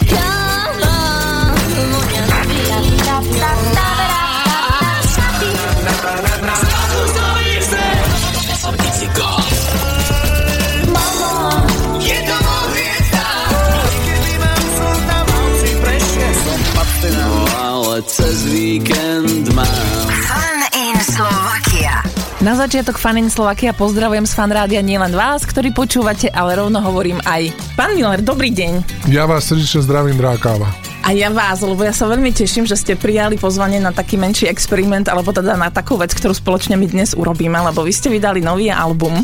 No Na začiatok Fanin Slovakia pozdravujem z fanrádia nielen vás, ktorí počúvate, ale rovno hovorím aj. Pán Miller, dobrý deň. Ja vás srdečne zdravím, Drákáva. A ja vás, lebo ja sa veľmi teším, že ste prijali pozvanie na taký menší experiment, alebo teda na takú vec, ktorú spoločne my dnes urobíme, lebo vy ste vydali nový album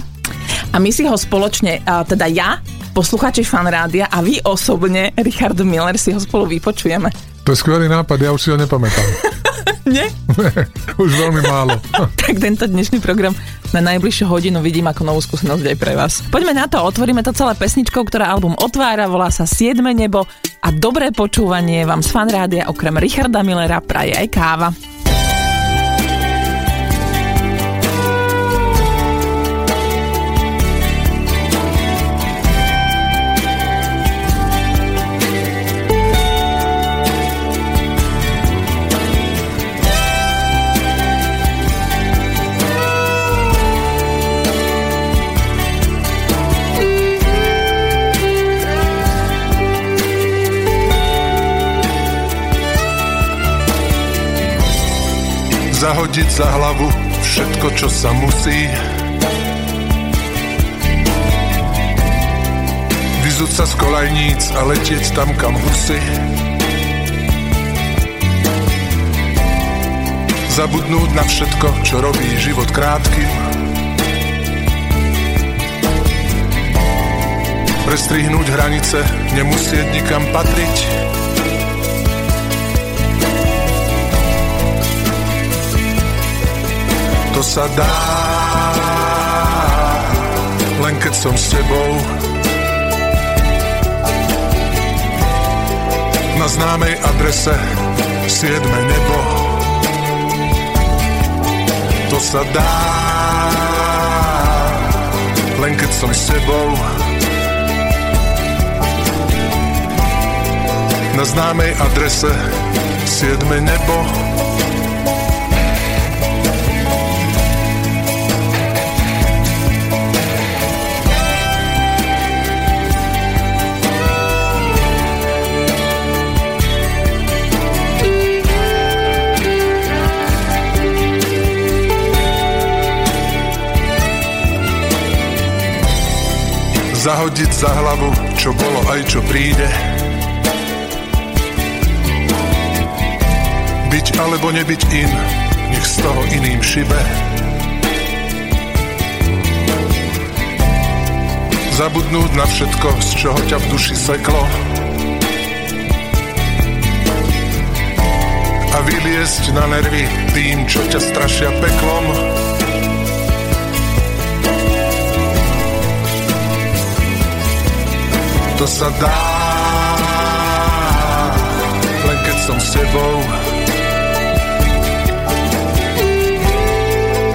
a my si ho spoločne, teda ja, poslucháči fanrádia a vy osobne, Richard Miller, si ho spolu vypočujeme. To je skvelý nápad, ja už si ho nepamätám. Nie? už veľmi málo. tak tento dnešný program na najbližšiu hodinu vidím ako novú skúsenosť aj pre vás. Poďme na to, otvoríme to celé pesničkou, ktorá album otvára, volá sa Siedme nebo a dobré počúvanie vám z fanrádia okrem Richarda Millera praje aj káva. Zahodiť za hlavu všetko, čo sa musí. Vyzúť sa z kolajníc a letieť tam, kam husy. Zabudnúť na všetko, čo robí život krátkym. Prestrihnúť hranice, nemusieť nikam patriť. To sa dá, len keď som s tebou. Na známej adrese siedme nebo. To sa dá, len keď som s tebou. Na známej adrese siedme nebo. Zahodiť za hlavu, čo bolo aj čo príde. Byť alebo nebyť in, nech z toho iným šibe. Zabudnúť na všetko, z čoho ťa v duši seklo. A vyliesť na nervy tým, čo ťa strašia peklom. To sa dá, len keď som s tebou.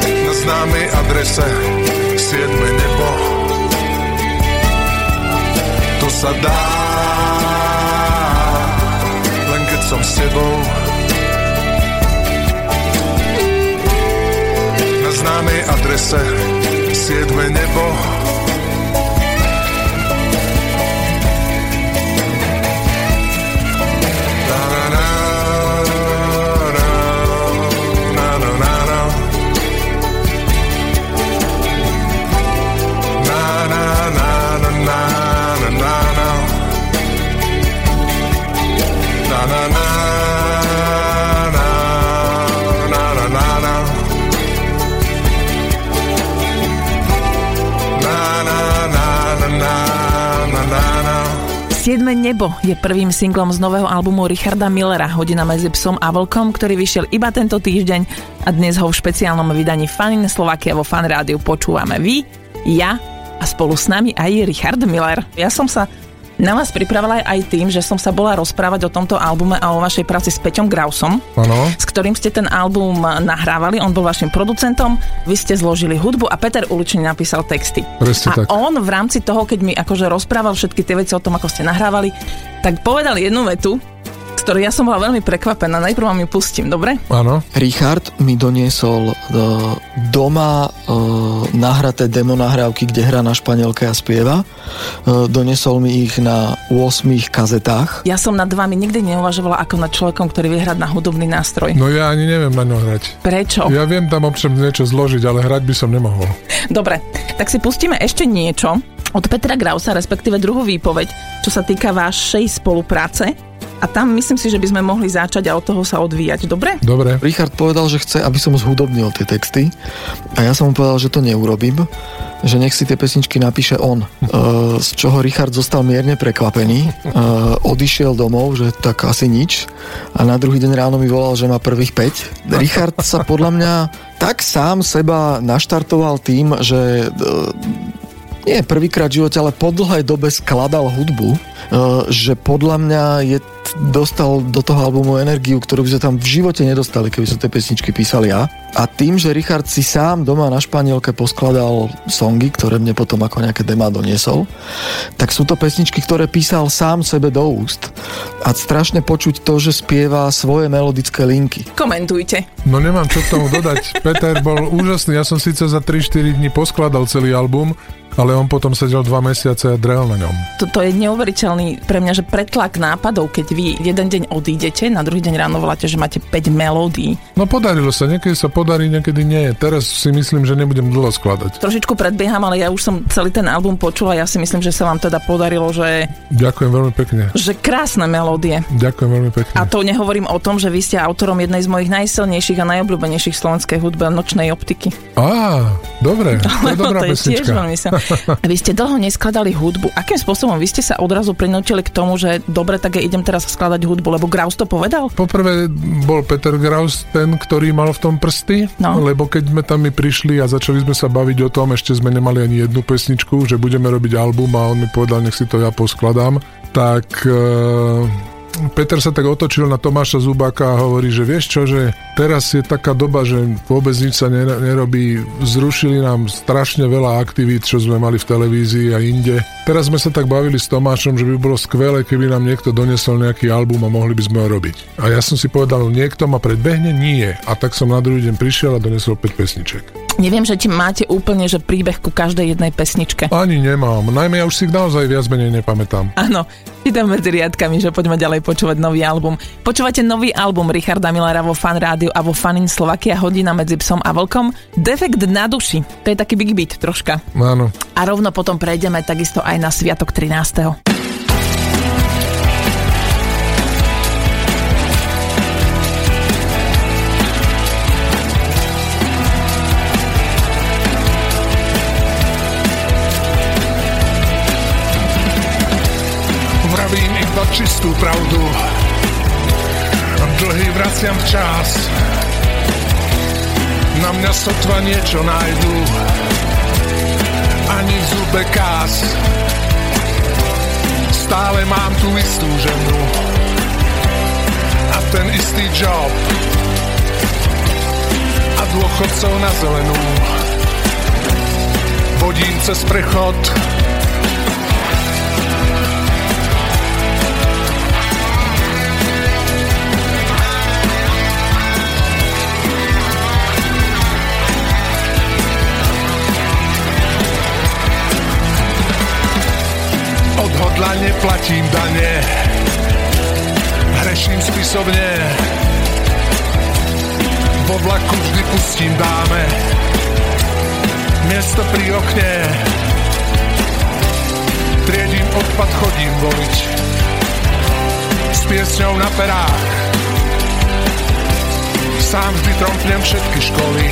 Na známej adrese siedme nebo. To sa dá, len keď som s tebou. Na známej adrese siedme nebo. Siedme nebo je prvým singlom z nového albumu Richarda Millera Hodina medzi psom a vlkom, ktorý vyšiel iba tento týždeň a dnes ho v špeciálnom vydaní Fanin Slovakia vo Fan Rádiu počúvame vy, ja a spolu s nami aj Richard Miller. Ja som sa na vás pripravila aj tým, že som sa bola rozprávať o tomto albume a o vašej práci s Peťom Grausom, Áno. s ktorým ste ten album nahrávali. On bol vašim producentom, vy ste zložili hudbu a Peter Uličný napísal texty. Presne a tak. on v rámci toho, keď mi akože rozprával všetky tie veci o tom, ako ste nahrávali, tak povedal jednu vetu, z ktorej ja som bola veľmi prekvapená. Najprv vám ju pustím, dobre? Áno. Richard mi doniesol uh, doma uh, nahraté demo nahrávky, kde hrá na španielke a spieva. Uh, doniesol mi ich na 8 kazetách. Ja som nad vami nikdy neuvažovala ako nad človekom, ktorý vie hrať na hudobný nástroj. No ja ani neviem na ňo hrať. Prečo? Ja viem tam občas niečo zložiť, ale hrať by som nemohol. Dobre, tak si pustíme ešte niečo od Petra Grausa, respektíve druhú výpoveď, čo sa týka vašej spolupráce. A tam myslím si, že by sme mohli začať a od toho sa odvíjať. Dobre? Dobre. Richard povedal, že chce, aby som zhudobnil tie texty a ja som mu povedal, že to neurobím, že nech si tie pesničky napíše on. Z čoho Richard zostal mierne prekvapený, odišiel domov, že tak asi nič a na druhý deň ráno mi volal, že má prvých 5. Richard sa podľa mňa tak sám seba naštartoval tým, že nie prvýkrát v živote, ale po dlhej dobe skladal hudbu, že podľa mňa je dostal do toho albumu energiu, ktorú by sme tam v živote nedostali, keby som tie pesničky písal ja. A tým, že Richard si sám doma na Španielke poskladal songy, ktoré mne potom ako nejaké demá doniesol, tak sú to pesničky, ktoré písal sám sebe do úst. A strašne počuť to, že spieva svoje melodické linky. Komentujte. No nemám čo k tomu dodať. Peter bol úžasný. Ja som síce za 3-4 dní poskladal celý album, ale on potom sedel dva mesiace a drel na ňom. Toto je neuveriteľný pre mňa, že pretlak nápadov, keď vy jeden deň odídete, na druhý deň ráno voláte, že máte 5 melódií. No podarilo sa, niekedy sa podarí, niekedy nie. Teraz si myslím, že nebudem dlho skladať. Trošičku predbieham, ale ja už som celý ten album počula, ja si myslím, že sa vám teda podarilo, že... Ďakujem veľmi pekne. Že krásne melódie. Ďakujem veľmi pekne. A to nehovorím o tom, že vy ste autorom jednej z mojich najsilnejších a najobľúbenejších slovenskej hudby nočnej optiky. Á, dobre, to je dobrá to je tiež veľmi sa... Vy ste dlho neskladali hudbu. Akým spôsobom vy ste sa odrazu prinútili k tomu, že dobre, tak ja idem teraz skladať hudbu, lebo Graus to povedal? Poprvé bol Peter Graus ten, ktorý mal v tom prsty, No. lebo keď sme tam my prišli a začali sme sa baviť o tom, ešte sme nemali ani jednu pesničku, že budeme robiť album a on mi povedal, nech si to ja poskladám, tak e, Peter sa tak otočil na Tomáša Zubáka a hovorí, že vieš čo, že teraz je taká doba, že vôbec nič sa ner- nerobí, zrušili nám strašne veľa aktivít, čo sme mali v televízii a inde. Teraz sme sa tak bavili s Tomášom, že by bolo skvelé, keby nám niekto donesol nejaký album a mohli by sme ho robiť. A ja som si povedal, niekto ma predbehne? Nie. A tak som na druhý deň prišiel a donesol 5 pesniček. Neviem, že ti máte úplne, že príbeh ku každej jednej pesničke. Ani nemám. Najmä ja už si ich naozaj viac menej nepamätám. Áno, čítam medzi riadkami, že poďme ďalej počúvať nový album. Počúvate nový album Richarda Millera vo Fan Rádiu a vo Fanin Slovakia hodina medzi psom a vlkom. Defekt na duši. To je taký big beat troška. Áno. A rovno potom prejdeme takisto aj na Sviatok 13. iba čistú pravdu. Dlhy vraciam včas. Na mňa sotva niečo nájdu. Ani v zube kás. Stále mám tú istú ženu. A ten istý job. A dôchodcov na zelenú. Vodím cez prechod Odhodlane platím dane. Hreším spisovne. Vo vlaku vždy pustím dáme. Miesto pri okne. Triedím odpad, chodím voliť. S piesňou na perách. Sám vždy tromfnem všetky školy.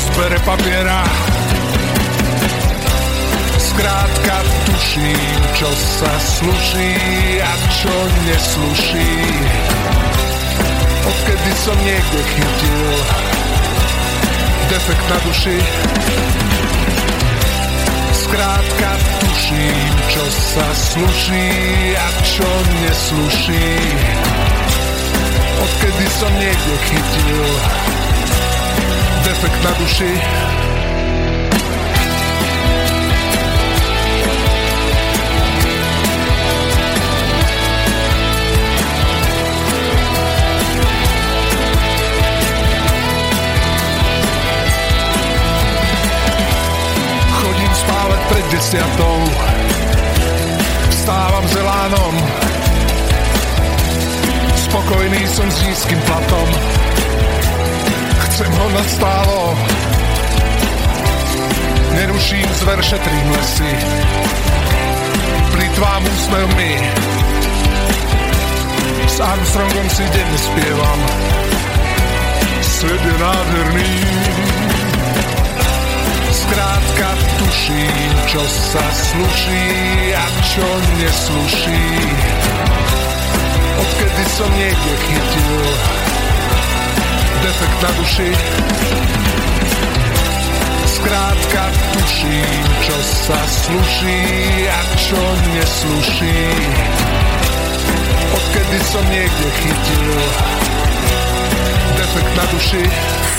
Zbere papiera Skrátka tuším, čo sa sluší a čo nesluší. Odkedy som niekde chytil defekt na duši. Skrátka tuším, čo sa sluší a čo nesluší. Odkedy som niekde chytil defekt na duši. Stávam zelánom Spokojný som s nízkym platom. Chcem ho nadstálo Neruším zver, šetrím lesy. Plitvám úsmevmi S Armstrongom si denne spievam Svet je nádherný Skrátka tuším, čo sa sluší a čo nesluší. Odkedy som niekde chytil defekt na duši. Skrátka tuším, čo sa sluší a čo nesluší. Odkedy som niekde chytil defekt na duši.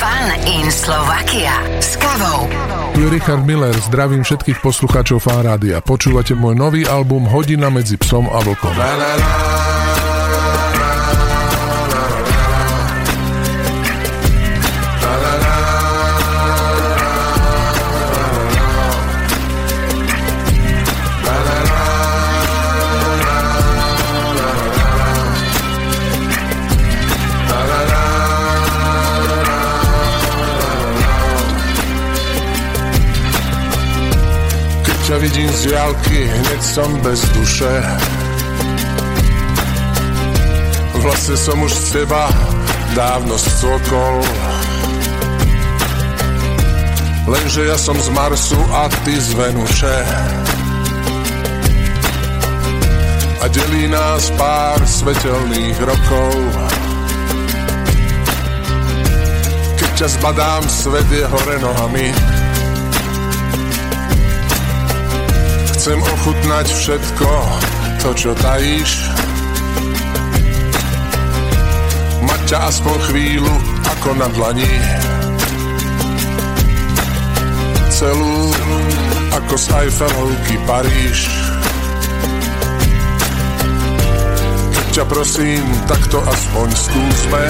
Fan in Slovakia s kavou. Tu je Richard Miller, zdravím všetkých poslucháčov Fan Rádia. Počúvate môj nový album Hodina medzi psom a vlkom. Keď z diálky, hneď som bez duše. Vlastne som už z teba dávno scokol. Lenže ja som z Marsu a ty z Venuše. A delí nás pár svetelných rokov. Keď ťa zbadám, svet je hore nohami. Chcem ochutnať všetko, to čo tajíš. Mať ťa aspoň chvíľu, ako na dlani. Celú, ako z Eiffelovky Paríž. Keď ťa prosím, tak to aspoň skúsme.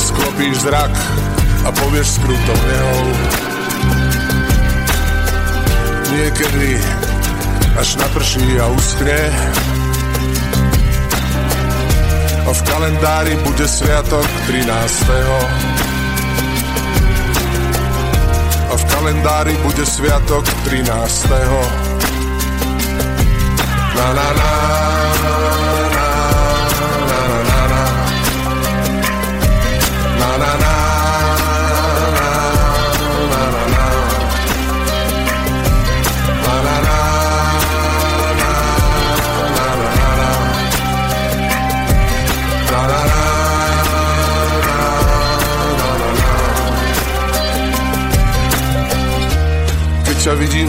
Sklopíš zrak a povieš s krutou nehou niekedy až naprší a uskne. A v kalendári bude sviatok 13. A v kalendári bude sviatok 13. Na na na na na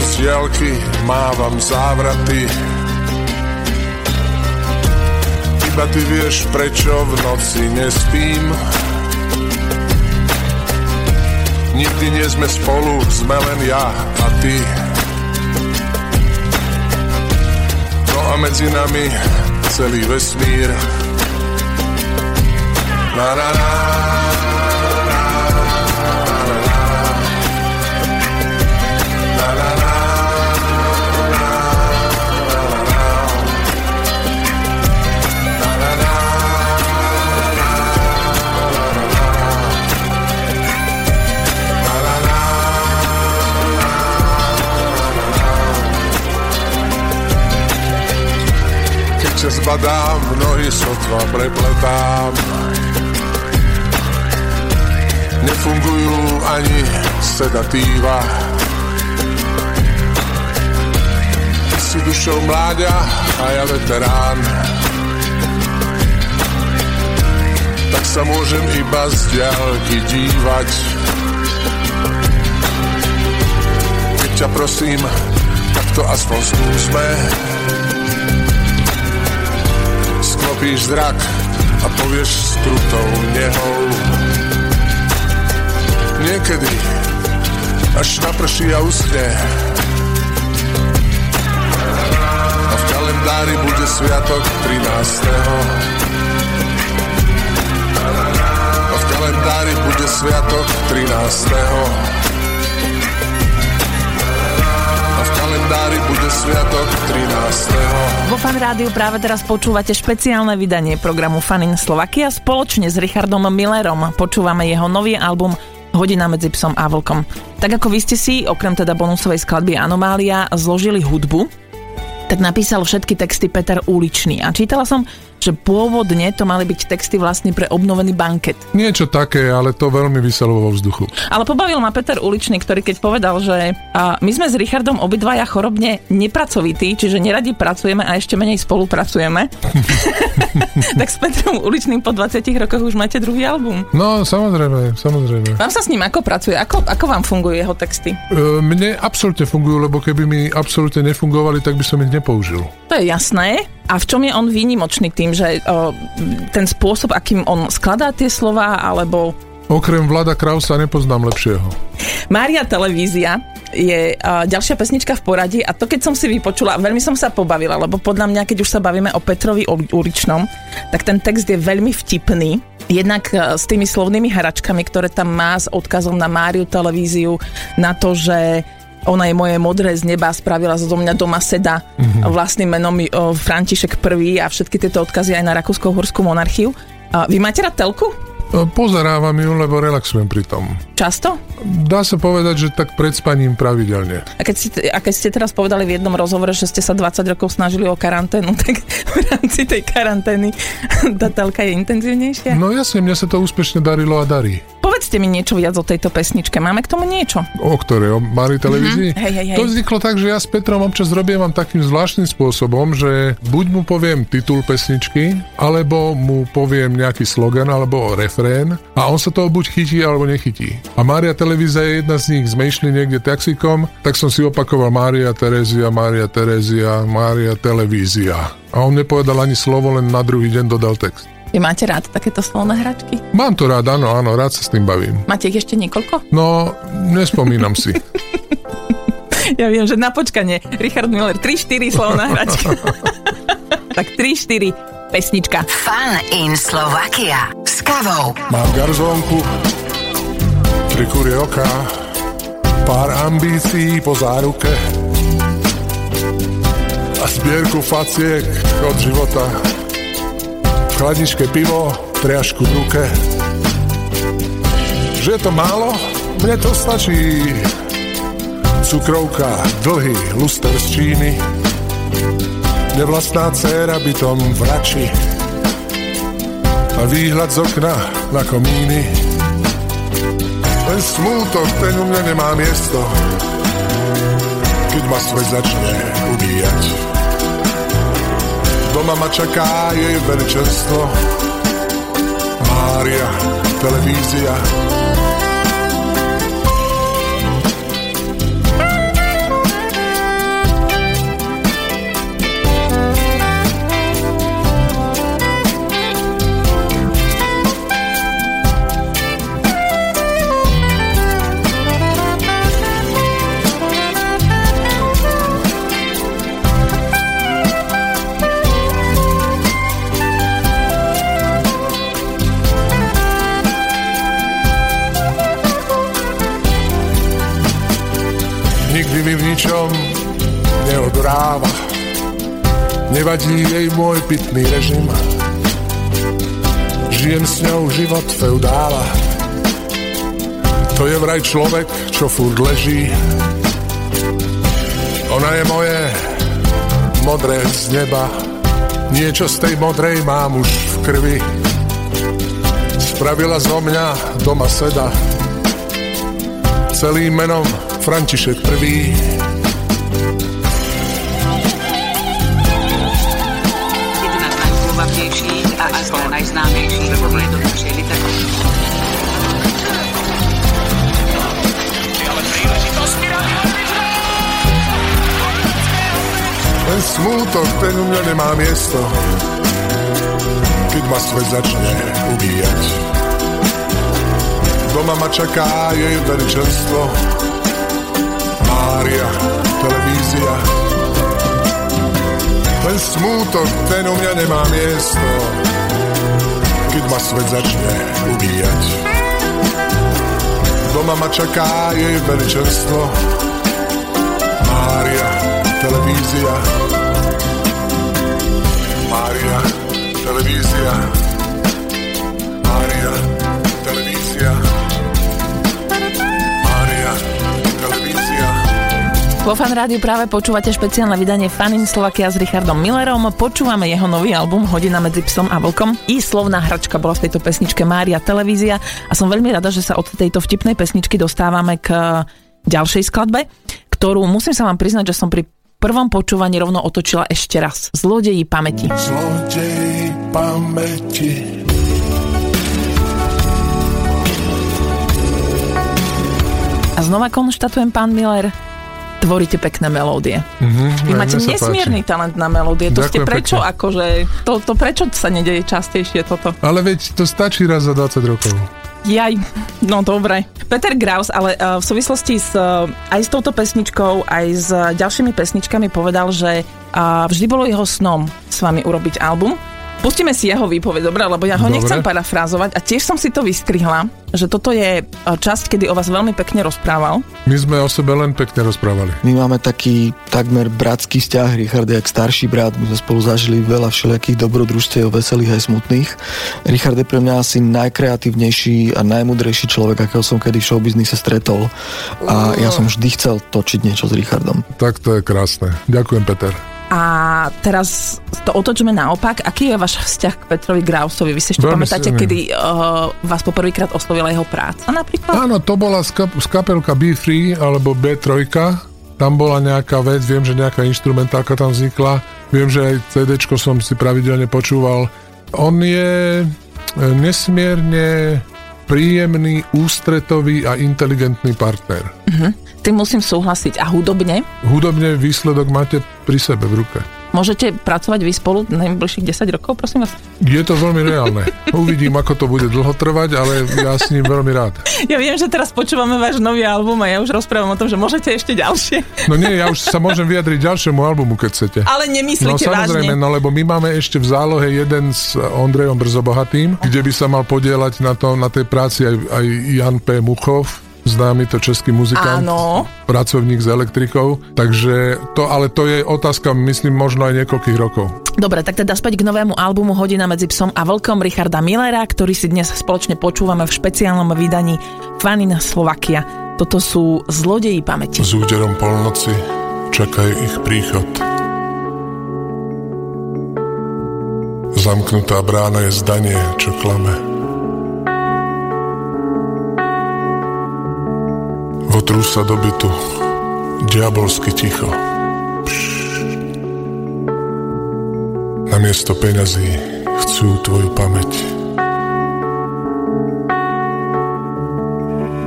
z diaľky, mávam závraty. Iba ty vieš, prečo v noci nespím. Nikdy nie sme spolu, sme len ja a ty. No a medzi nami celý vesmír. Na, na, na. Ťa zbadám, nohy sotva prepletám. Nefungujú ani sedatíva. Ty si dušou mláďa a ja veterán. Tak sa môžem iba z diaľky dívať. Keď ťa prosím, tak to aspoň skúsme. Sklopíš zrak a povieš s krutou nehou. Niekedy až naprší a uschne. A v kalendári bude sviatok 13. A v kalendári bude sviatok 13. A v kalendári bude sviatok 13. Vo Fan Rádiu práve teraz počúvate špeciálne vydanie programu Fanin Slovakia spoločne s Richardom Millerom. Počúvame jeho nový album Hodina medzi psom a vlkom. Tak ako vy ste si, okrem teda bonusovej skladby Anomália, zložili hudbu, tak napísal všetky texty Peter Uličný. A čítala som, že pôvodne to mali byť texty vlastne pre obnovený banket. Niečo také, ale to veľmi vyselo vo vzduchu. Ale pobavil ma Peter Uličný, ktorý keď povedal, že a my sme s Richardom obidvaja chorobne nepracovití, čiže neradi pracujeme a ešte menej spolupracujeme. tak s Petrom Uličným po 20 rokoch už máte druhý album. No, samozrejme, samozrejme. Vám sa s ním ako pracuje? Ako, ako vám fungujú jeho texty? E, mne absolútne fungujú, lebo keby mi absolútne nefungovali, tak by som ich nepoužil. To je jasné. A v čom je on výnimočný tým, že o, ten spôsob, akým on skladá tie slova, alebo... Okrem Vlada Krausa nepoznám lepšieho. Mária Televízia je uh, ďalšia pesnička v poradí a to keď som si vypočula, veľmi som sa pobavila, lebo podľa mňa, keď už sa bavíme o Petrovi Uličnom, tak ten text je veľmi vtipný. Jednak uh, s tými slovnými hračkami, ktoré tam má s odkazom na Máriu televíziu, na to, že ona je moje modré z neba, spravila zo mňa doma seda mm-hmm. vlastným menom o, František I a všetky tieto odkazy aj na Rakúsko-Horskú monarchiu. A vy máte rád telku? Pozerávam ju, lebo relaxujem pri tom. Často? Dá sa povedať, že tak pred spaním pravidelne. A keď, si, a keď ste teraz povedali v jednom rozhovore, že ste sa 20 rokov snažili o karanténu, tak v rámci tej karantény tá telka je intenzívnejšia? No jasne, mne sa to úspešne darilo a darí. Povedzte mi niečo viac o tejto pesničke. Máme k tomu niečo? O ktorej? O Mari televízii? Mm-hmm. Hej, hej, hej. To vzniklo tak, že ja s Petrom občas robievam takým zvláštnym spôsobom, že buď mu poviem titul pesničky, alebo mu poviem nejaký slogan, alebo refrén a on sa toho buď chytí, alebo nechytí. A Mária televízia je jedna z nich. Sme išli niekde taxikom, tak som si opakoval Mária Terezia, Mária Terezia, Mária televízia. A on nepovedal ani slovo, len na druhý deň dodal text. Vy máte rád takéto slovné hračky? Mám to rád, áno, áno, rád sa s tým bavím. Máte ich ešte niekoľko? No, nespomínam si. ja viem, že na počkanie. Richard Miller, 3-4 slovná hračka. tak 3-4 pesnička. Fun in Slovakia s kavou. Mám garzónku, tri kurie oka, pár ambícií po záruke a zbierku faciek od života chladničke pivo, triašku v ruke. Že je to málo? Mne to stačí. Cukrovka, dlhý luster z Číny, nevlastná dcera bytom v Rači a výhľad z okna na komíny. Len smútok, ten u mňa nemá miesto, keď ma svet začne ubíjať. Doma ma čaká jej veličenstvo Mária, televízia ničom neodráva. Nevadí jej môj pitný režim, žijem s ňou život feudála. To je vraj človek, čo furt leží. Ona je moje modré z neba, niečo z tej modrej mám už v krvi. Spravila zo mňa doma seda, celým menom František prvý. A azda najznámejší jednoduchšej literatúry. Len smútok, ten u mňa nemá miesto, keď ma svet začne ubíjať. Doma ma čaká jej veličenstvo, Mária, televízia, len smútok, ten u mňa nemá miesto, keď ma svet začne ubíjať. Doma ma čaká jej veličenstvo, Mária, televízia, Mária, televízia. Vo Fan Rádiu práve počúvate špeciálne vydanie Fanin Slovakia s Richardom Millerom. Počúvame jeho nový album Hodina medzi psom a vlkom. I slovná hračka bola v tejto pesničke Mária Televízia a som veľmi rada, že sa od tejto vtipnej pesničky dostávame k ďalšej skladbe, ktorú musím sa vám priznať, že som pri prvom počúvaní rovno otočila ešte raz. Zlodeji pamäti. Zlodeji pamäti A znova konštatujem, pán Miller, tvoríte pekné melódie. Mm-hmm, Vy máte nesmierny páči. talent na melódie. To ste prečo, pekne. akože, to, to prečo sa nedeje častejšie toto? Ale veď to stačí raz za 20 rokov. Jaj, no dobre. Peter Graus, ale uh, v súvislosti s, uh, aj s touto pesničkou, aj s uh, ďalšími pesničkami povedal, že uh, vždy bolo jeho snom s vami urobiť album. Pustíme si jeho výpoveď, dobre, lebo ja ho dobre. nechcem parafrázovať a tiež som si to vystrihla, že toto je e, časť, kedy o vás veľmi pekne rozprával. My sme o sebe len pekne rozprávali. My máme taký takmer bratský vzťah, Richard je jak starší brat, my sme spolu zažili veľa všelijakých dobrodružstiev, veselých aj smutných. Richard je pre mňa asi najkreatívnejší a najmudrejší človek, akého som kedy v showbiznise stretol a ja som vždy chcel točiť niečo s Richardom. Tak to je krásne. Ďakujem, Peter. A teraz to otočíme naopak. Aký je váš vzťah k Petrovi Grausovi? Vy si ešte Veľmi pamätáte, silný. kedy uh, vás poprvýkrát oslovila jeho práca napríklad? Áno, to bola skap- skapelka B3 alebo B3. Tam bola nejaká vec, viem, že nejaká instrumentálka tam vznikla. Viem, že aj CD som si pravidelne počúval. On je e, nesmierne príjemný, ústretový a inteligentný partner. Uh-huh tým musím súhlasiť. A hudobne? Hudobne výsledok máte pri sebe v ruke. Môžete pracovať vy spolu najbližších 10 rokov, prosím vás? Je to veľmi reálne. Uvidím, ako to bude dlho trvať, ale ja s ním veľmi rád. Ja viem, že teraz počúvame váš nový album a ja už rozprávam o tom, že môžete ešte ďalšie. No nie, ja už sa môžem vyjadriť ďalšiemu albumu, keď chcete. Ale nemyslíte no, samozrejme, vážne. no lebo my máme ešte v zálohe jeden s Ondrejom Brzobohatým, kde by sa mal podielať na, to, na tej práci aj, aj Jan P. Muchov, známy to český muzikant, Áno. pracovník s elektrikou, takže to, ale to je otázka, myslím, možno aj niekoľkých rokov. Dobre, tak teda späť k novému albumu Hodina medzi psom a vlkom Richarda Millera, ktorý si dnes spoločne počúvame v špeciálnom vydaní Fanina Slovakia. Toto sú zlodeji pamäti. S úderom polnoci čakaj ich príchod. Zamknutá brána je zdanie, čo klame. Votrú sa do bytu, diabolsky ticho. Na miesto peňazí chcú tvoju pamäť.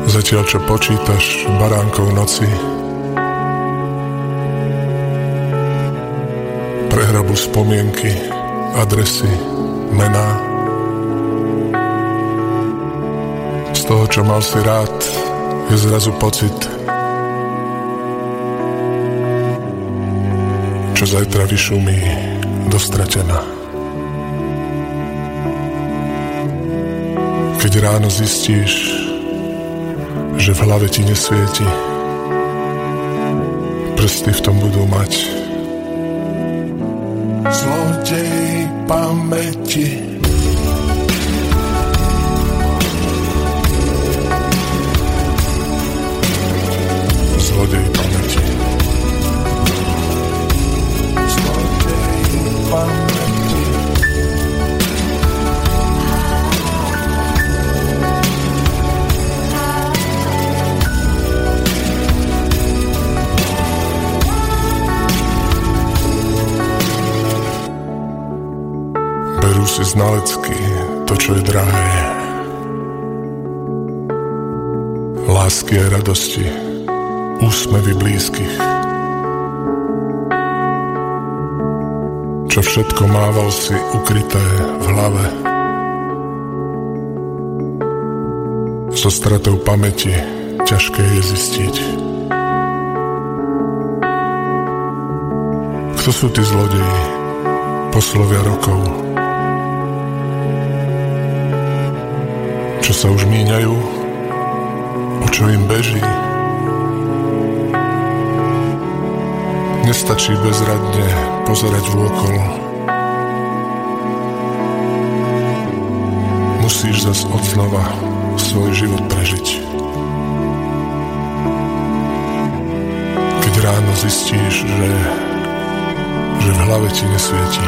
Zatiaľ, čo počítaš baránkov noci, prehrabu spomienky, adresy, mená. Z toho, čo mal si rád, je zrazu pocit, čo zajtra vyšumí dostratená. Keď ráno zistíš, že v hlave ti nesvieti, prsty v tom budú mať. Zlodej pamäti zlodej pamäti. Berú si znalecky to, čo je drahé. Lásky a radosti úsmevy blízkych. Čo všetko mával si ukryté v hlave. So stratou pamäti ťažké je zistiť. Kto sú tí zlodeji? Poslovia rokov. Čo sa už míňajú? O čo im beží? Nestačí bezradne pozerať vôkol. Musíš zas od znova svoj život prežiť. Keď ráno zistíš, že, že v hlave ti nesvieti.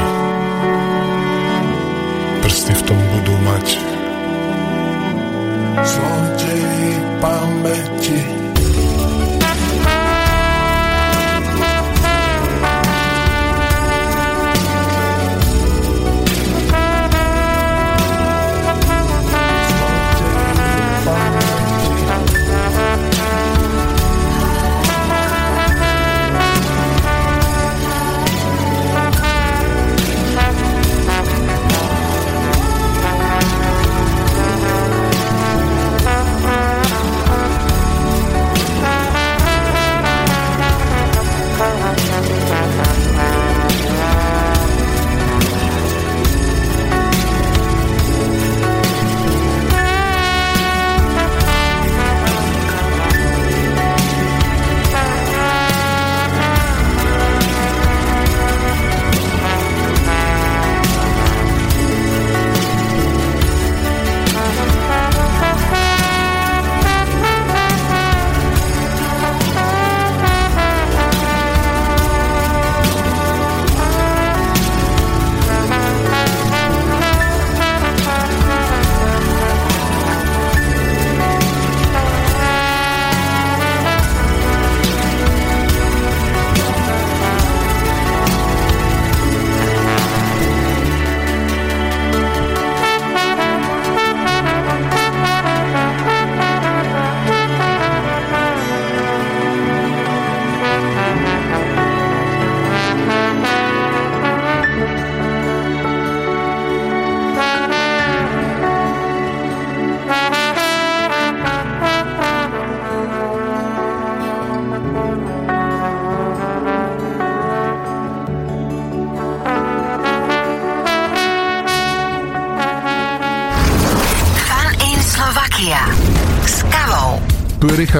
Prsty v tom budú mať zlodej pamäti.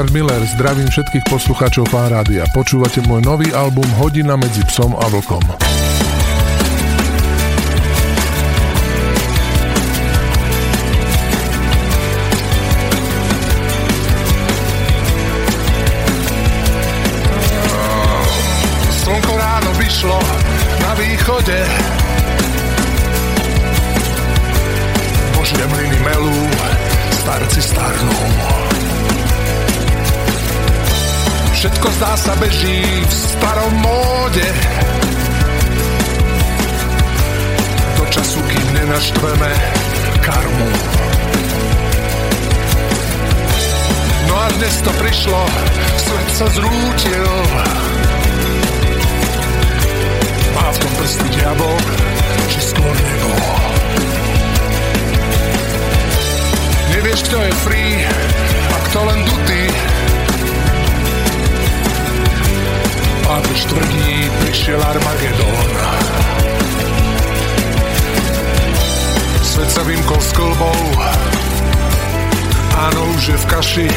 Richard Miller, zdravím všetkých poslucháčov Rádia. Počúvate môj nový album Hodina medzi psom a vlkom. Slnko ráno vyšlo na východe Božie mlyny melú, starci starnú Všetko zdá sa beží v starom móde. Do času, kým nenaštveme karmu. No a dnes to prišlo, svet sa zrútil. Má v tom prsty diabol, či skôr nebo. Nevieš, kto je free a kto len dutý Pápež tvrdí, prišiel Armagedon. Svet sa vymkol s kolbou, áno, už je v kaši,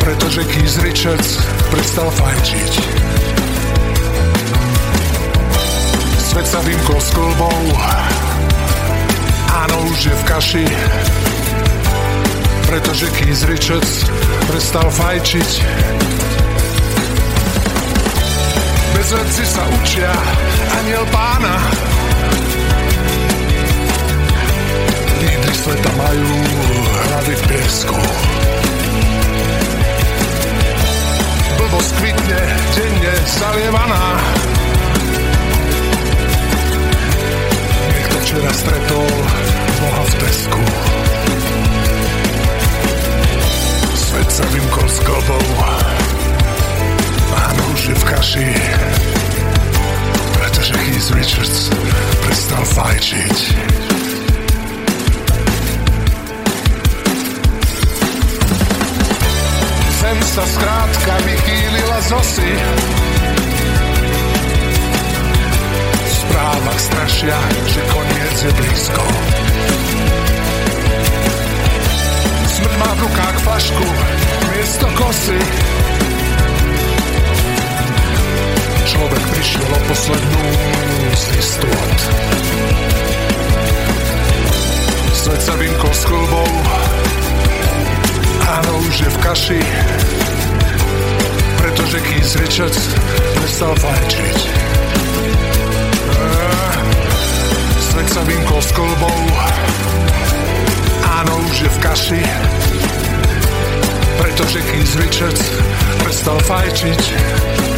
pretože Keith Richards prestal fajčiť. Svet sa vymkol s kolbou, áno, už je v kaši, pretože Keith Richards prestal fajčiť. Bezvedci sa učia, aniel pána. Lídry sveta majú hlavy v piesku. Blbosť kvitne, denne zalievaná. Niekto včera stretol Boha v Tesku. Svet sa vymkol s klbou Je v kaši, pretože Keith Richards prestal fajčiť. Zem sa skrátka vychýlila z osy. V správach strašia, že koniec je blízko. Smrť má v rukách flašku, miesto kosy. Človek prišiel o poslednú z istôt. Svet sa vymkol s klbou, áno, už je v kaši, pretože Keith Richards prestal fajčiť. Eh, Svet sa vymkol s kolbou, áno, už je v kaši, pretože Keith Richards prestal fajčiť.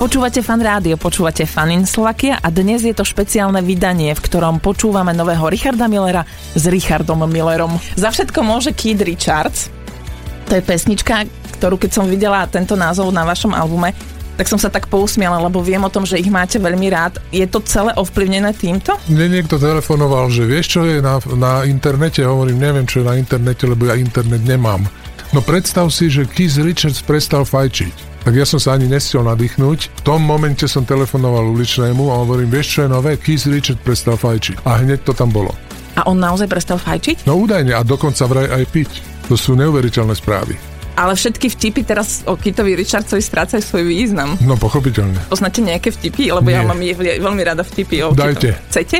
Počúvate fan rádio, počúvate Fanin Slovakia a dnes je to špeciálne vydanie, v ktorom počúvame nového Richarda Millera s Richardom Millerom. Za všetko môže Kid Richards. To je pesnička, ktorú keď som videla tento názov na vašom albume, tak som sa tak pousmiala, lebo viem o tom, že ich máte veľmi rád. Je to celé ovplyvnené týmto? Mne niekto telefonoval, že vieš, čo je na, na internete? Hovorím, neviem, čo je na internete, lebo ja internet nemám. No predstav si, že Keith Richards prestal fajčiť tak ja som sa ani nestiel nadýchnuť. V tom momente som telefonoval uličnému a hovorím, vieš čo je nové? Keith Richard prestal fajčiť. A hneď to tam bolo. A on naozaj prestal fajčiť? No údajne a dokonca vraj aj piť. To sú neuveriteľné správy. Ale všetky vtipy teraz o Kitovi Richardsovi strácajú svoj význam. No pochopiteľne. Poznáte nejaké vtipy? Lebo Nie. ja mám je, veľmi rada vtipy o Dajte. Kitovi. Chcete?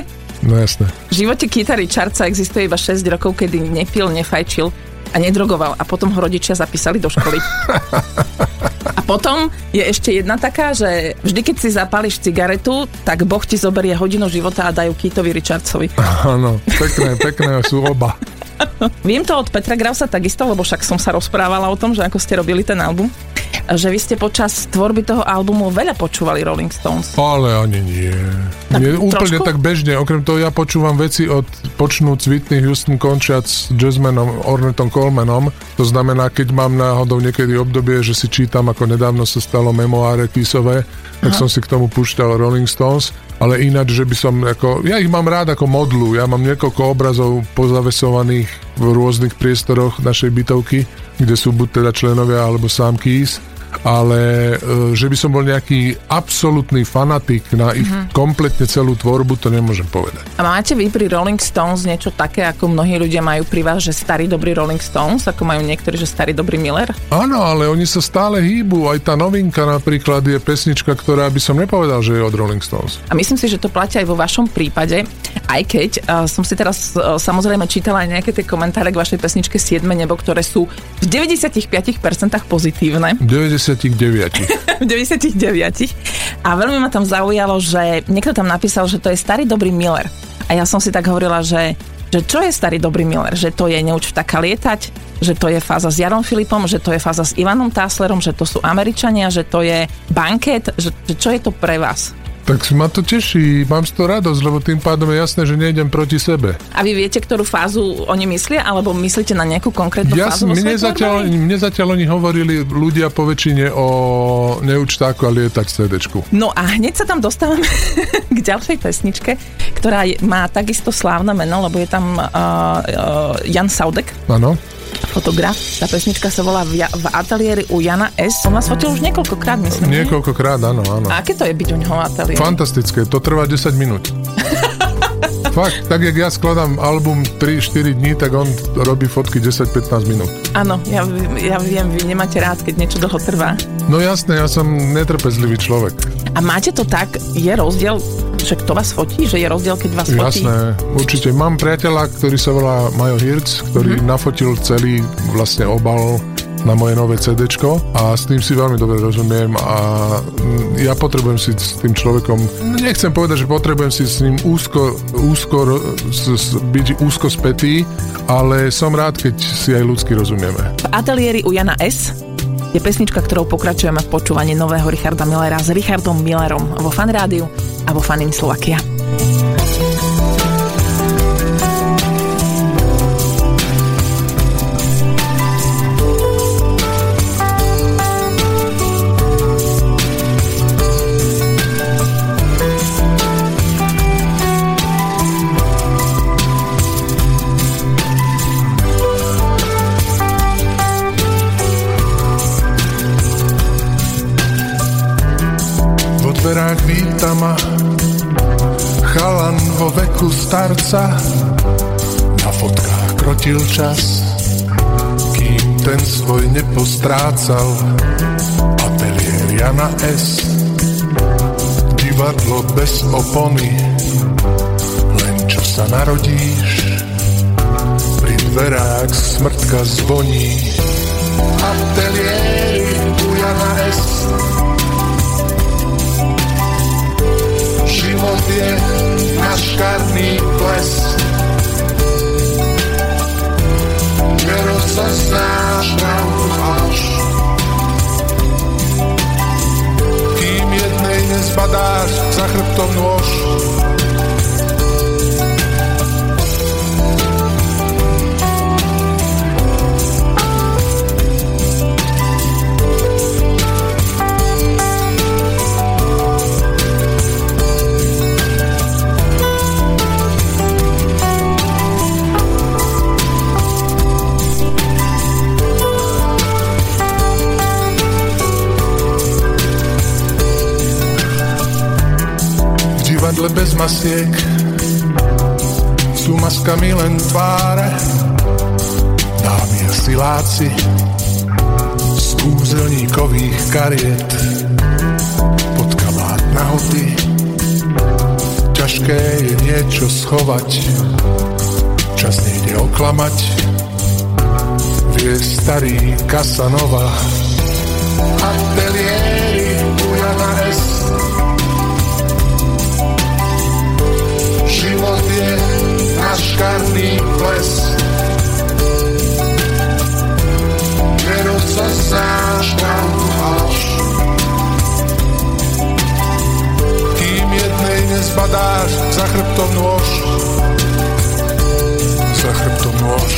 No jasné. V živote Kita Richardsa existuje iba 6 rokov, kedy nepil, nefajčil a nedrogoval a potom ho rodičia zapísali do školy. A potom je ešte jedna taká, že vždy, keď si zapáliš cigaretu, tak Boh ti zoberie hodinu života a dajú Kitovi Richardsovi. Áno, pekné, pekné sú oba. Viem to od Petra Grausa takisto, lebo však som sa rozprávala o tom, že ako ste robili ten album že vy ste počas tvorby toho albumu veľa počúvali Rolling Stones. Ale ani nie. Tak nie úplne trošku? tak bežne. Okrem toho ja počúvam veci od počnúť s Whitney Houston končiac s jazzmanom Ornetom Colemanom. To znamená, keď mám náhodou niekedy obdobie, že si čítam, ako nedávno sa stalo memoáre Kisové, tak som si k tomu púšťal Rolling Stones ale ináč, že by som ako, ja ich mám rád ako modlu, ja mám niekoľko obrazov pozavesovaných v rôznych priestoroch našej bytovky, kde sú buď teda členovia alebo sám Keys ale e, že by som bol nejaký absolútny fanatik na ich mm-hmm. kompletne celú tvorbu, to nemôžem povedať. A máte vy pri Rolling Stones niečo také, ako mnohí ľudia majú pri vás, že starý dobrý Rolling Stones, ako majú niektorí, že starý dobrý Miller? Áno, ale oni sa stále hýbu. Aj tá novinka napríklad je pesnička, ktorá by som nepovedal, že je od Rolling Stones. A myslím si, že to platí aj vo vašom prípade, aj keď uh, som si teraz uh, samozrejme čítala aj nejaké tie komentáre k vašej pesničke 7 nebo, ktoré sú v 95% pozitívne. 99. v 99. A veľmi ma tam zaujalo, že niekto tam napísal, že to je starý dobrý Miller. A ja som si tak hovorila, že že čo je starý dobrý Miller? Že to je Neuč vtaka lietať, že to je fáza s Jarom Filipom, že to je fáza s Ivanom Táslerom, že to sú Američania, že to je banket, že, že čo je to pre vás? Tak ma to teší, mám z toho radosť, lebo tým pádom je jasné, že nejdem proti sebe. A vy viete, ktorú fázu oni myslia, alebo myslíte na nejakú konkrétnu Ja, fázu mne, zatiaľ, mne zatiaľ oni hovorili ľudia po väčšine o neučtáku a lietať CDčku. No a hneď sa tam dostávame k ďalšej pesničke, ktorá má takisto slávne meno, lebo je tam uh, uh, Jan Saudek, Áno. Fotograf. Tá pesnička sa volá v, ja- v ateliéri u Jana S. On vás fotil už niekoľkokrát, myslím. nie? Niekoľkokrát, áno, áno. A aké to je byť u neho v ateliéri? Fantastické, to trvá 10 minút. Fakt, tak jak ja skladám album 3-4 dní, tak on robí fotky 10-15 minút. Áno, ja, ja viem, vy nemáte rád, keď niečo dlho trvá. No jasné, ja som netrpezlivý človek. A máte to tak, je rozdiel, že kto vás fotí, že je rozdiel, keď vás fotí? Jasné, určite. Mám priateľa, ktorý sa volá Majo Hirc, ktorý mm-hmm. nafotil celý vlastne obal na moje nové CD a s tým si veľmi dobre rozumiem a mm, ja potrebujem si s tým človekom, nechcem povedať, že potrebujem si s ním úzko, úzko byť úzko spätý, ale som rád, keď si aj ľudsky rozumieme. V ateliéri u Jana S. je pesnička, ktorou pokračujeme v počúvaní nového Richarda Millera s Richardom Millerom vo Fan Rádiu a vo Fanin Slovakia. Starca na fotkách krotil čas kým ten svoj nepostrácal. Ateliér Jana S. Divadlo bez opony. Len čo sa narodíš pri dverách smrtka zvoní. Ateliéry u Jana S. Život je naškarný ples. Nerozoznáš pravdu maskami len tváre. Dámy a siláci z kúzelníkových kariet pod kabát nahoty ťažké je niečo schovať čas nejde oklamať vie starý Casanova. Ateliéry u Jana S naškarný ples. Nerozoznáš pravdu až. Kým jednej nezbadáš za chrbtom nôž, za chrbtom nôž.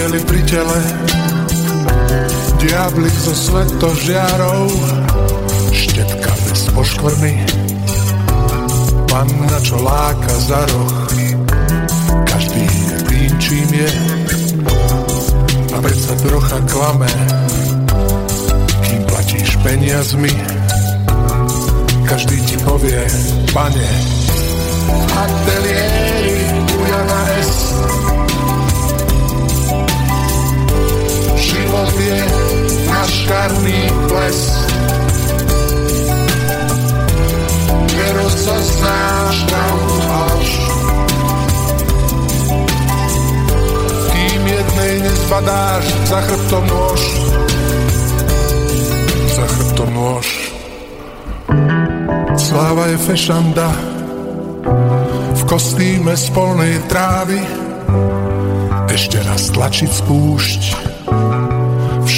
Anieli pri tele, diablik zo svetožiarov, štetka bez poškvrny, panna, čo láka za roh, každý je tým, čím je, a predsa trocha klame, kým platíš peniazmi, každý ti povie, pane, ateliéry u Jana S. život je naškarný ples. Nerozoznáš pravdu až. Kým jednej nezbadáš za chrbtom nôž, za chrbtom nôž. Sláva je fešanda v kostýme z polnej trávy ešte raz tlačiť spúšť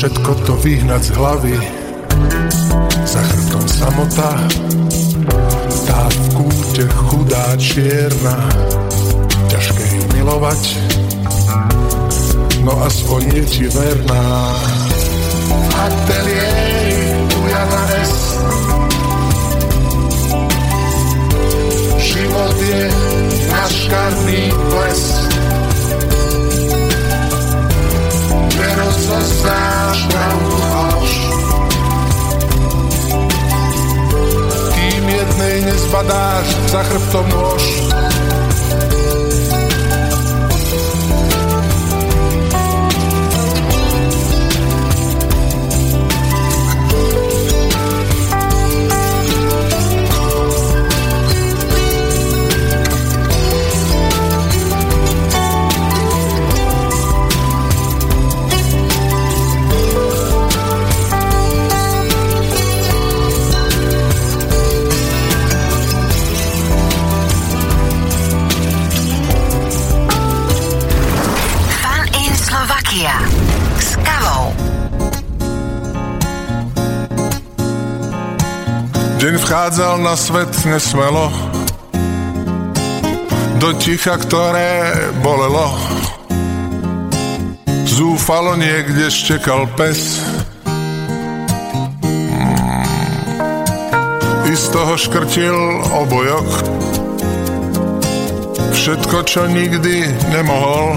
všetko to vyhnať z hlavy. Za chrbtom samota, tá v kúte chudá čierna, ťažké ju milovať, no aspoň je ti verná. Ateliéry u Jana S. Život je naškarný ples. Nerozoznáš pravdu až. Kým jednej nezbadáš za chrbtom nôž, vchádzal na svet nesmelo, do ticha, ktoré bolelo. Zúfalo niekde štekal pes. Mm. I z toho škrtil obojok. Všetko, čo nikdy nemohol,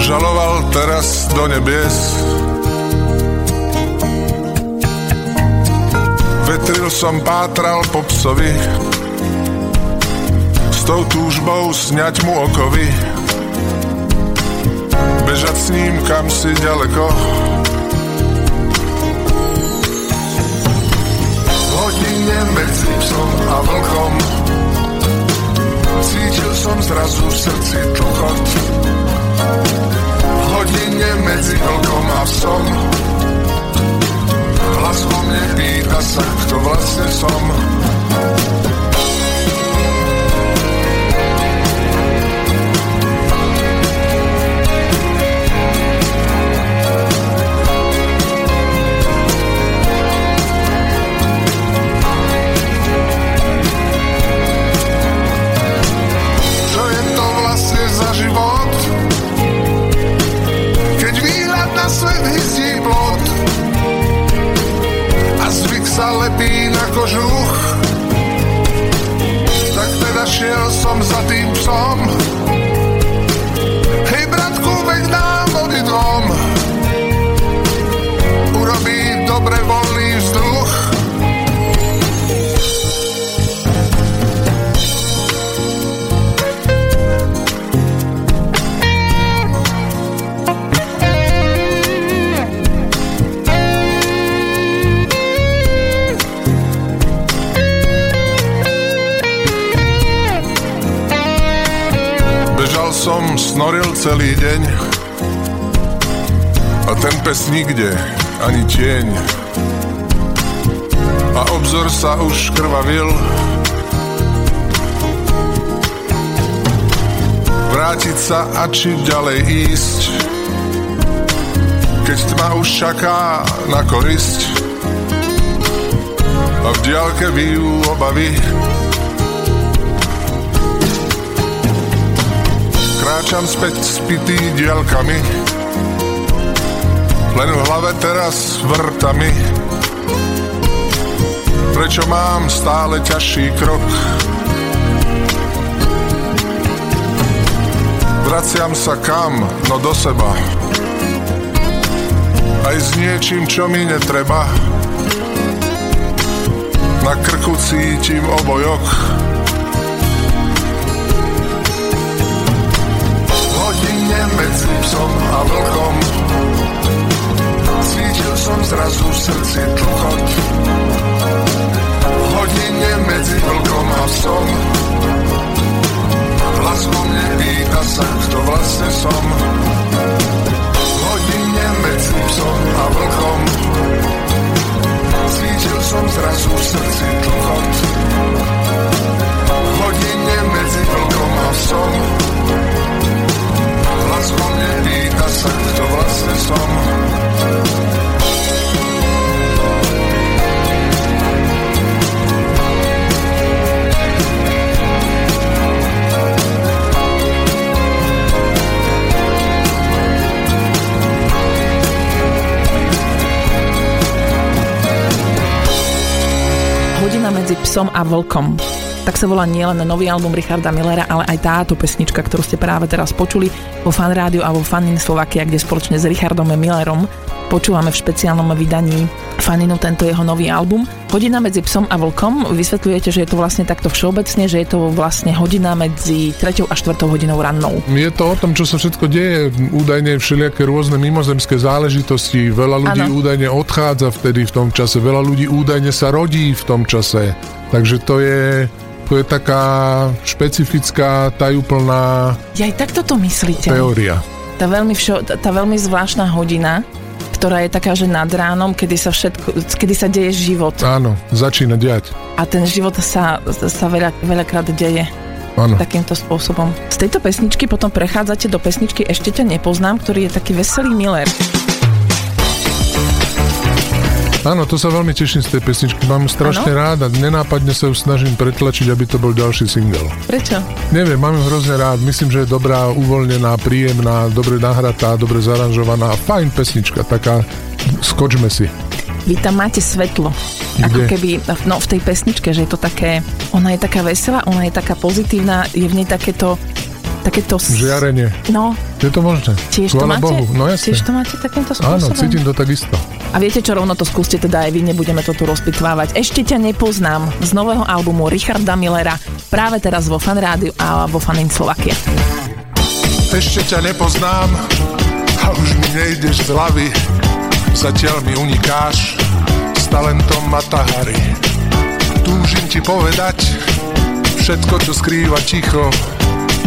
žaloval teraz do nebies. Vetril som pátral po psovi, s tou túžbou sňať mu okovy, bežať s ním kam si ďaleko. V hodine medzi psom a vlkom Cítil som zrazu v srdci tlchot. V hodine medzi vlkom a psom Hlas vo mne pýta sa, kto vlastne som sa lepí na kožuch. Tak teda šiel som za tým psom snoril celý deň a ten pes nikde, ani tieň. A obzor sa už krvavil. Vrátiť sa a či ďalej ísť, keď tma už čaká na korisť. A v diálke vyjú obavy, kráčam späť spitý dielkami Len v hlave teraz vrtami. Prečo mám stále ťažší krok? Vraciam sa kam, no do seba. Aj s niečím, čo mi netreba. Na krku cítim obojok medzi psom a vlkom Cítil som zrazu v srdci tlchot V hodine medzi vlkom a psom. Hlas vo mne pýta sa, kto vlastne som. V hodine medzi psom a vlkom. Cítil som zrazu v srdci tlchot V hodine medzi vlkom a psom hlas vo mne pýta sa, kto vlastne som. Hodina medzi psom a vlkom tak sa volá nielen nový album Richarda Millera, ale aj táto pesnička, ktorú ste práve teraz počuli vo Fan Rádiu a vo Fanin Slovakia, kde spoločne s Richardom Millerom počúvame v špeciálnom vydaní Faninu tento jeho nový album. Hodina medzi psom a vlkom, vysvetľujete, že je to vlastne takto všeobecne, že je to vlastne hodina medzi 3. a 4. hodinou rannou. Je to o tom, čo sa všetko deje, údajne všelijaké rôzne mimozemské záležitosti, veľa ľudí ano. údajne odchádza vtedy v tom čase, veľa ľudí údajne sa rodí v tom čase. Takže to je to je taká špecifická, tajúplná Ja aj takto to myslíte. Teória. Tá veľmi, všo, tá, veľmi zvláštna hodina, ktorá je taká, že nad ránom, kedy sa všetko, kedy sa deje život. Áno, začína diať. A ten život sa, sa veľa, veľakrát deje. Áno. Takýmto spôsobom. Z tejto pesničky potom prechádzate do pesničky Ešte ťa nepoznám, ktorý je taký veselý Miller. Áno, to sa veľmi teším z tej pesničky. Mám ju strašne Áno? rád a nenápadne sa ju snažím pretlačiť, aby to bol ďalší single. Prečo? Neviem, mám ju hrozne rád. Myslím, že je dobrá, uvoľnená, príjemná, dobre nahratá, dobre zaranžovaná. Fajn pesnička, taká skočme si. Vy tam máte svetlo. Ako Kde? keby, no v tej pesničke, že je to také, ona je taká veselá, ona je taká pozitívna, je v nej takéto, takéto... Žiarenie. No, Je to možné? tiež to máte? Bohu. No jasne. Tiež to máte takýmto Áno, spôsobom? cítim to takisto. A viete čo, rovno to skúste teda aj vy, nebudeme to tu rozpitvávať. Ešte ťa nepoznám z nového albumu Richarda Millera práve teraz vo Fan Rádiu a vo Fanin Slovakia. Ešte ťa nepoznám a už mi nejdeš z hlavy. Zatiaľ mi unikáš s talentom Matahari. Túžim ti povedať všetko, čo skrýva ticho.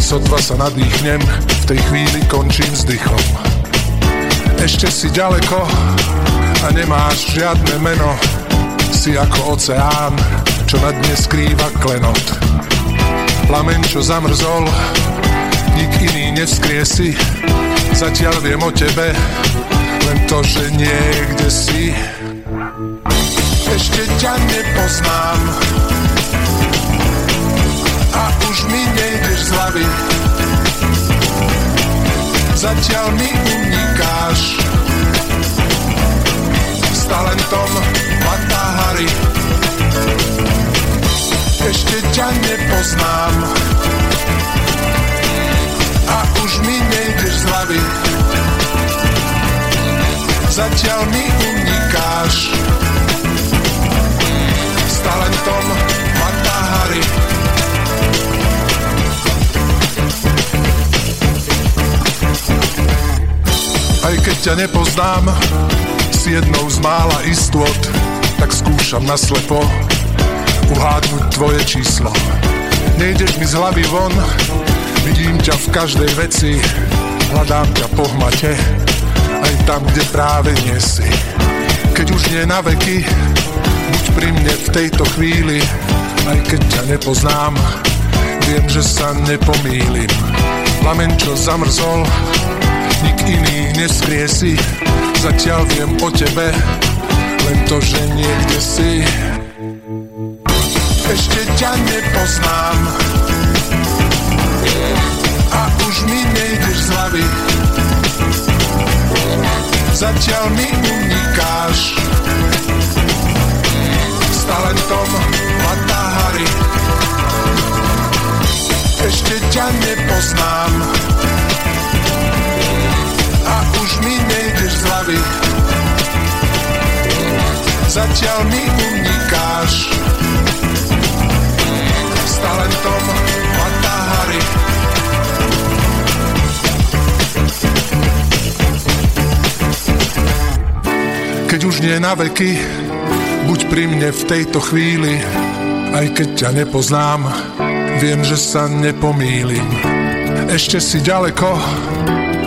Sotva sa nadýchnem, v tej chvíli končím s dychom. Ešte si ďaleko a nemáš žiadne meno. Si ako oceán, čo na dne skrýva klenot. Plameň, čo zamrzol, nik iný nevskriesi. Zatiaľ viem o tebe, len to, že niekde si. Ešte ťa nepoznám a už mi nejdeš z hlavy. Zatiaľ mi unikáš s talentom Matahari. Ešte ťa nepoznám a už mi nejdeš z hlavy. Zatiaľ mi unikáš s talentom Matahari. Aj keď ťa nepoznám, si jednou z mála istôt, tak skúšam naslepo uhádnuť tvoje číslo. Nejdeš mi z hlavy von, vidím ťa v každej veci, hľadám ťa po hmate, aj tam, kde práve nie si. Keď už nie na veky, buď pri mne v tejto chvíli, aj keď ťa nepoznám, viem, že sa nepomýlim. Plamen, čo zamrzol, nik iný neskriesi, zatiaľ viem o tebe, len to, že niekde si. Ešte ťa nepoznám a už mi nejdeš z hlavy. Zatiaľ mi unikáš s talentom Matahari. Ešte ťa nepoznám hlavy. Zatiaľ mi unikáš s talentom Matahari. Keď už nie na veky, buď pri mne v tejto chvíli, aj keď ťa nepoznám, viem, že sa nepomýlim. Ešte si ďaleko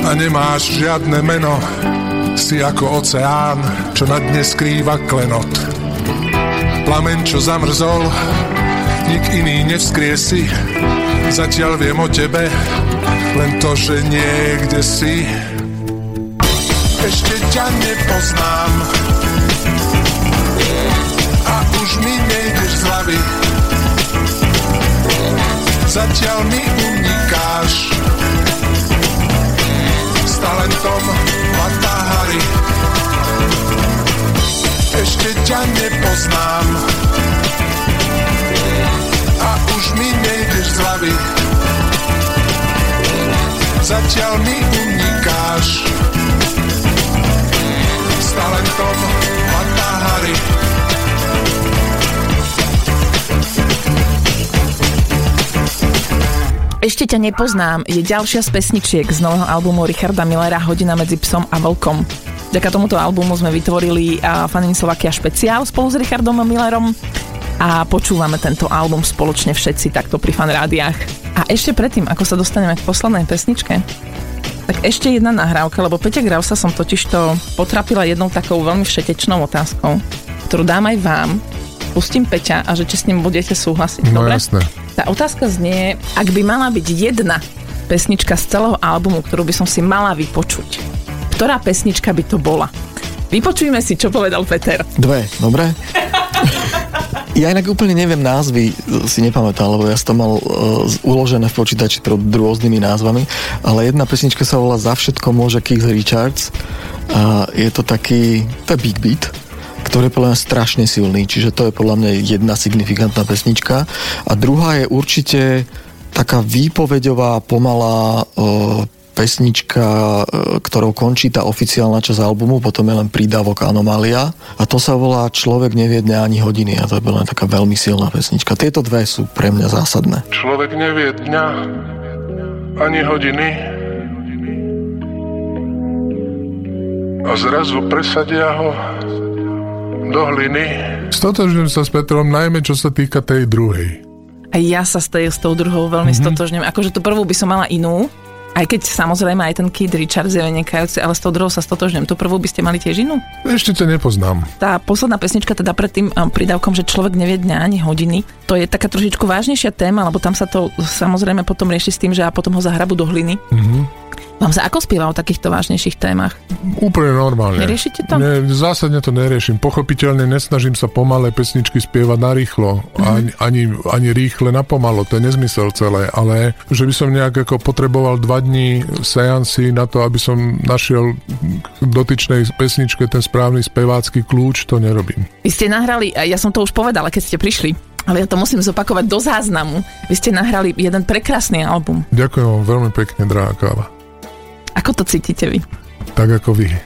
a nemáš žiadne meno, si ako oceán, čo na dne skrýva klenot. Plamen, čo zamrzol, nik iný nevskriesi, zatiaľ viem o tebe, len to, že niekde si. Ešte ťa nepoznám a už mi nejdeš z hlavy. Zatiaľ mi unikáš talentom Matahari. Ešte ťa nepoznám a už mi nejdeš z hlavy. Zatiaľ mi unikáš s talentom Ešte ťa nepoznám je ďalšia z pesničiek z nového albumu Richarda Millera Hodina medzi psom a vlkom. Vďaka tomuto albumu sme vytvorili Fanin Slovakia špeciál spolu s Richardom Millerom a počúvame tento album spoločne všetci takto pri fan rádiách. A ešte predtým, ako sa dostaneme k poslednej pesničke, tak ešte jedna nahrávka, lebo Peťa Grausa som totiž to potrapila jednou takou veľmi všetečnou otázkou, ktorú dám aj vám. Pustím Peťa a že či s ním budete súhlasiť. No Dobre? jasné. Tá otázka znie, ak by mala byť jedna pesnička z celého albumu, ktorú by som si mala vypočuť, ktorá pesnička by to bola? Vypočujme si, čo povedal Peter. Dve, dobre? Ja inak úplne neviem názvy, si nepamätám, lebo ja som to mal uh, uložené v počítači pod rôznymi názvami, ale jedna pesnička sa volá Za všetko môže Keith Richards a je to taký, to je Big Beat, ktorý je podľa mňa strašne silný, čiže to je podľa mňa jedna signifikantná pesnička a druhá je určite taká výpovedová, pomalá uh, pesnička, e, ktorou končí tá oficiálna časť albumu, potom je len prídavok Anomália a to sa volá Človek nevie dňa ani hodiny a to je len taká veľmi silná pesnička. Tieto dve sú pre mňa zásadné. Človek nevie dňa ani hodiny a zrazu presadia ho do hliny. Stotožňujem sa s Petrom najmä čo sa týka tej druhej. A ja sa s, tej, s tou druhou veľmi mm-hmm. stotožňujem. Akože tú prvú by som mala inú, aj keď samozrejme aj ten Kid Richards je vynikajúci, ale s tou druhou sa stotožňujem. Tu prvú by ste mali tiež inú? Ešte ťa nepoznám. Tá posledná pesnička teda pred tým um, pridávkom, že človek nevie dňa ani hodiny, to je taká trošičku vážnejšia téma, lebo tam sa to samozrejme potom rieši s tým, že a potom ho zahrabu do hliny. Mm-hmm. Vám sa ako spieva o takýchto vážnejších témach? Úplne normálne. Neriešite to? Nie, zásadne to neriešim. Pochopiteľne nesnažím sa pomalé pesničky spievať narýchlo. Mm-hmm. Ani, ani, ani rýchle na pomalo. To je nezmysel celé. Ale že by som nejak ako potreboval dva dní seansy na to, aby som našiel k dotyčnej pesničke ten správny spevácky kľúč, to nerobím. Vy ste nahrali, ja som to už povedala, keď ste prišli, ale ja to musím zopakovať do záznamu. Vy ste nahrali jeden prekrásny album. Ďakujem vám veľmi pekne, drahá káva. Ako to cítite vy? Tak ako vy.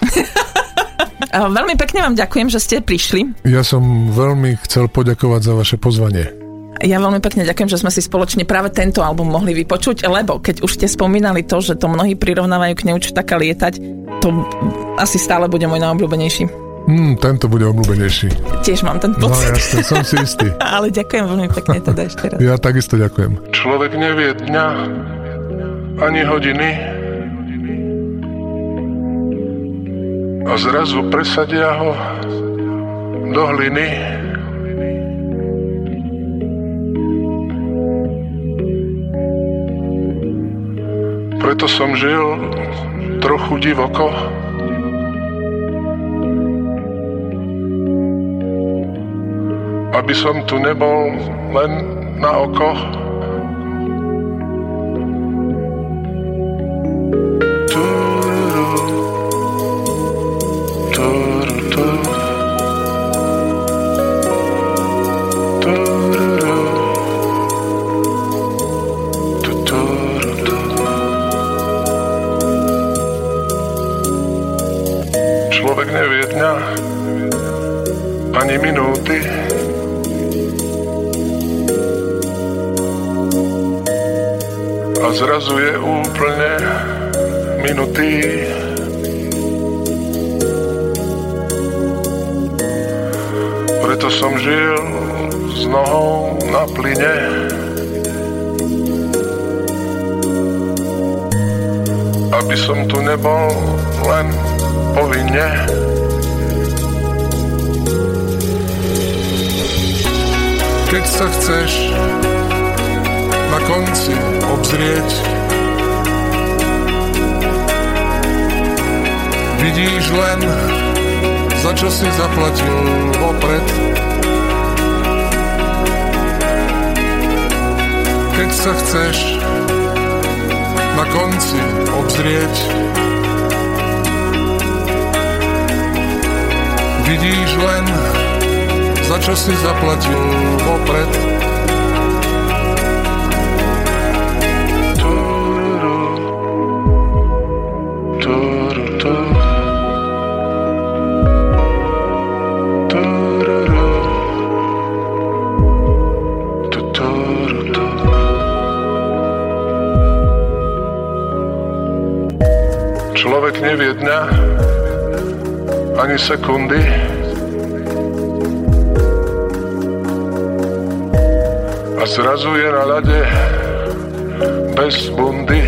veľmi pekne vám ďakujem, že ste prišli. Ja som veľmi chcel poďakovať za vaše pozvanie. Ja veľmi pekne ďakujem, že sme si spoločne práve tento album mohli vypočuť, lebo keď už ste spomínali to, že to mnohí prirovnávajú k Neuč taká lietať, to asi stále bude môj najobľúbenejší. Hmm, tento bude obľúbenejší. Tiež mám ten no, pocit. No jasne, som si istý. Ale ďakujem veľmi pekne teda ešte raz. Ja takisto ďakujem. Človek nevie dňa ani hodiny, a zrazu presadia ho do hliny. Preto som žil trochu divoko. Aby som tu nebol len na oko. Zrazu je úplne minutý. Preto som žil s nohou na plyne. Aby som tu nebol len povinne. Keď sa chceš na konci obzrieť. Vidíš len, za čo si zaplatil vopred. Keď sa chceš na konci obzrieť, vidíš len, za čo si zaplatil vopred. nevie dňa ani sekundy. A zrazu je na ľade bez bundy.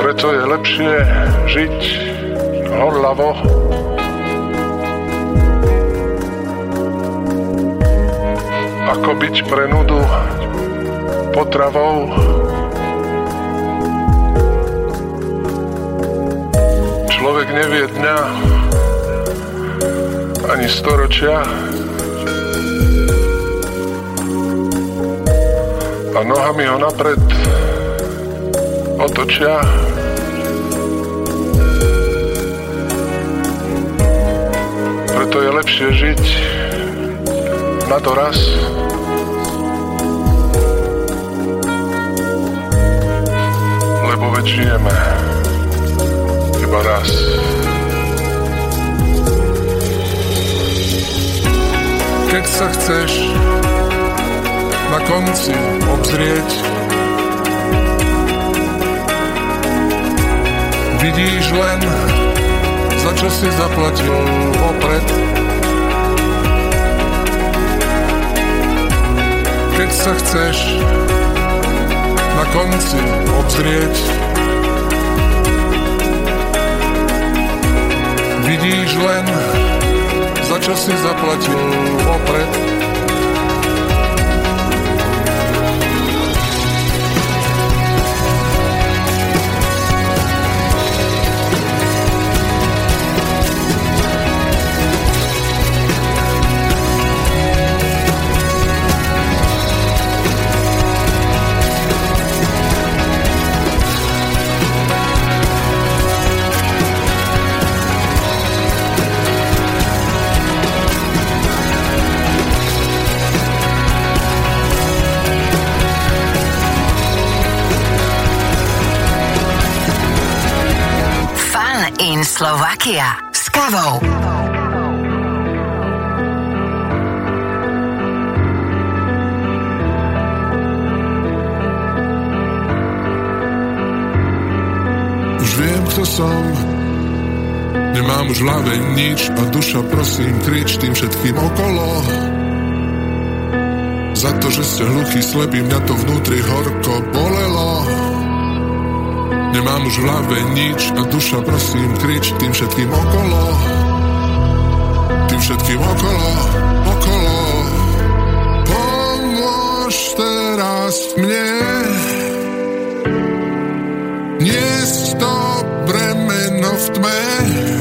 Preto je lepšie žiť horlavo. Ako byť pre nudu potravou. Človek nevie dňa ani storočia. A nohami ho napred otočia. Preto je lepšie žiť na to raz, lebo veď žijeme iba raz. Keď sa chceš na konci obzrieť, vidíš len, za čo si zaplatil opred. Keď sa chceš na konci obzrieť, vidíš len, za čo si zaplatil opred. Slovakia s kavou. Už viem, kto som, nemám už v hlave nič a duša prosím krič tým všetkým okolo. Za to, že ste hluchý, slepý, mňa to vnútri horko bolelo. Nemám už v hlave nič a duša prosím krič tým všetkým okolo. Tým všetkým okolo, okolo. Pomôž teraz mne niesť to bremeno v tme.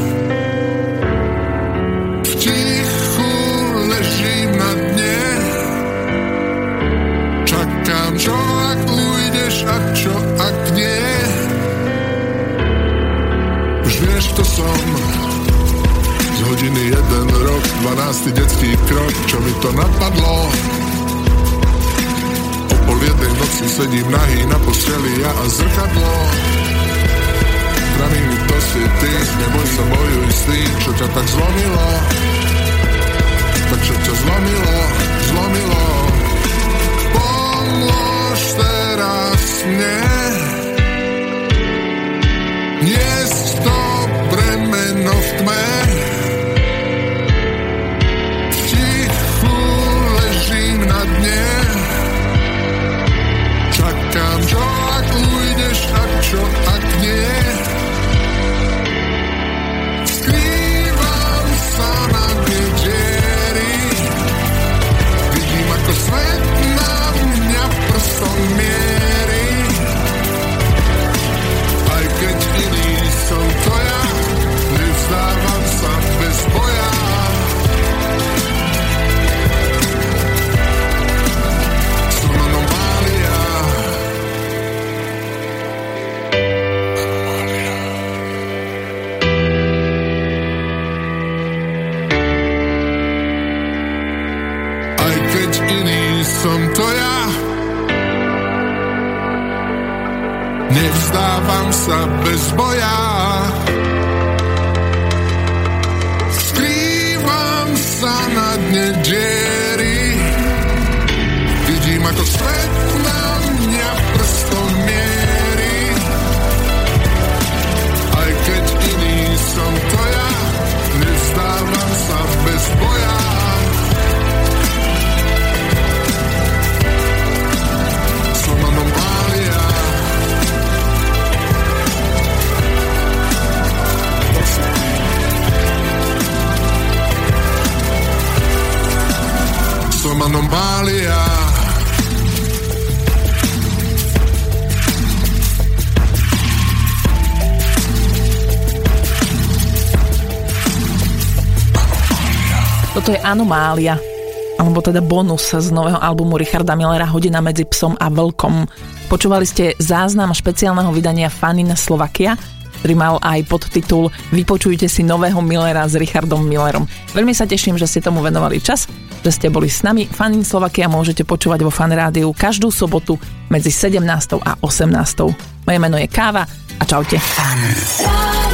12. detský krok, čo mi to napadlo? O pol jednej noci sedím nahý na posteli ja a zrkadlo. Praví mi to si ty, neboj sa bojuj s tým, čo ťa tak zlomilo. Tak čo ťa zlomilo, zlomilo. Pomôž teraz mne. Niesť to bremeno v tme. Anomália, alebo teda bonus z nového albumu Richarda Millera Hodina medzi psom a vlkom. Počúvali ste záznam špeciálneho vydania Fanin Slovakia, ktorý mal aj podtitul Vypočujte si nového Millera s Richardom Millerom. Veľmi sa teším, že ste tomu venovali čas, že ste boli s nami. Fanin Slovakia môžete počúvať vo Fan Rádiu každú sobotu medzi 17. a 18. Moje meno je Káva a čaute. Fan.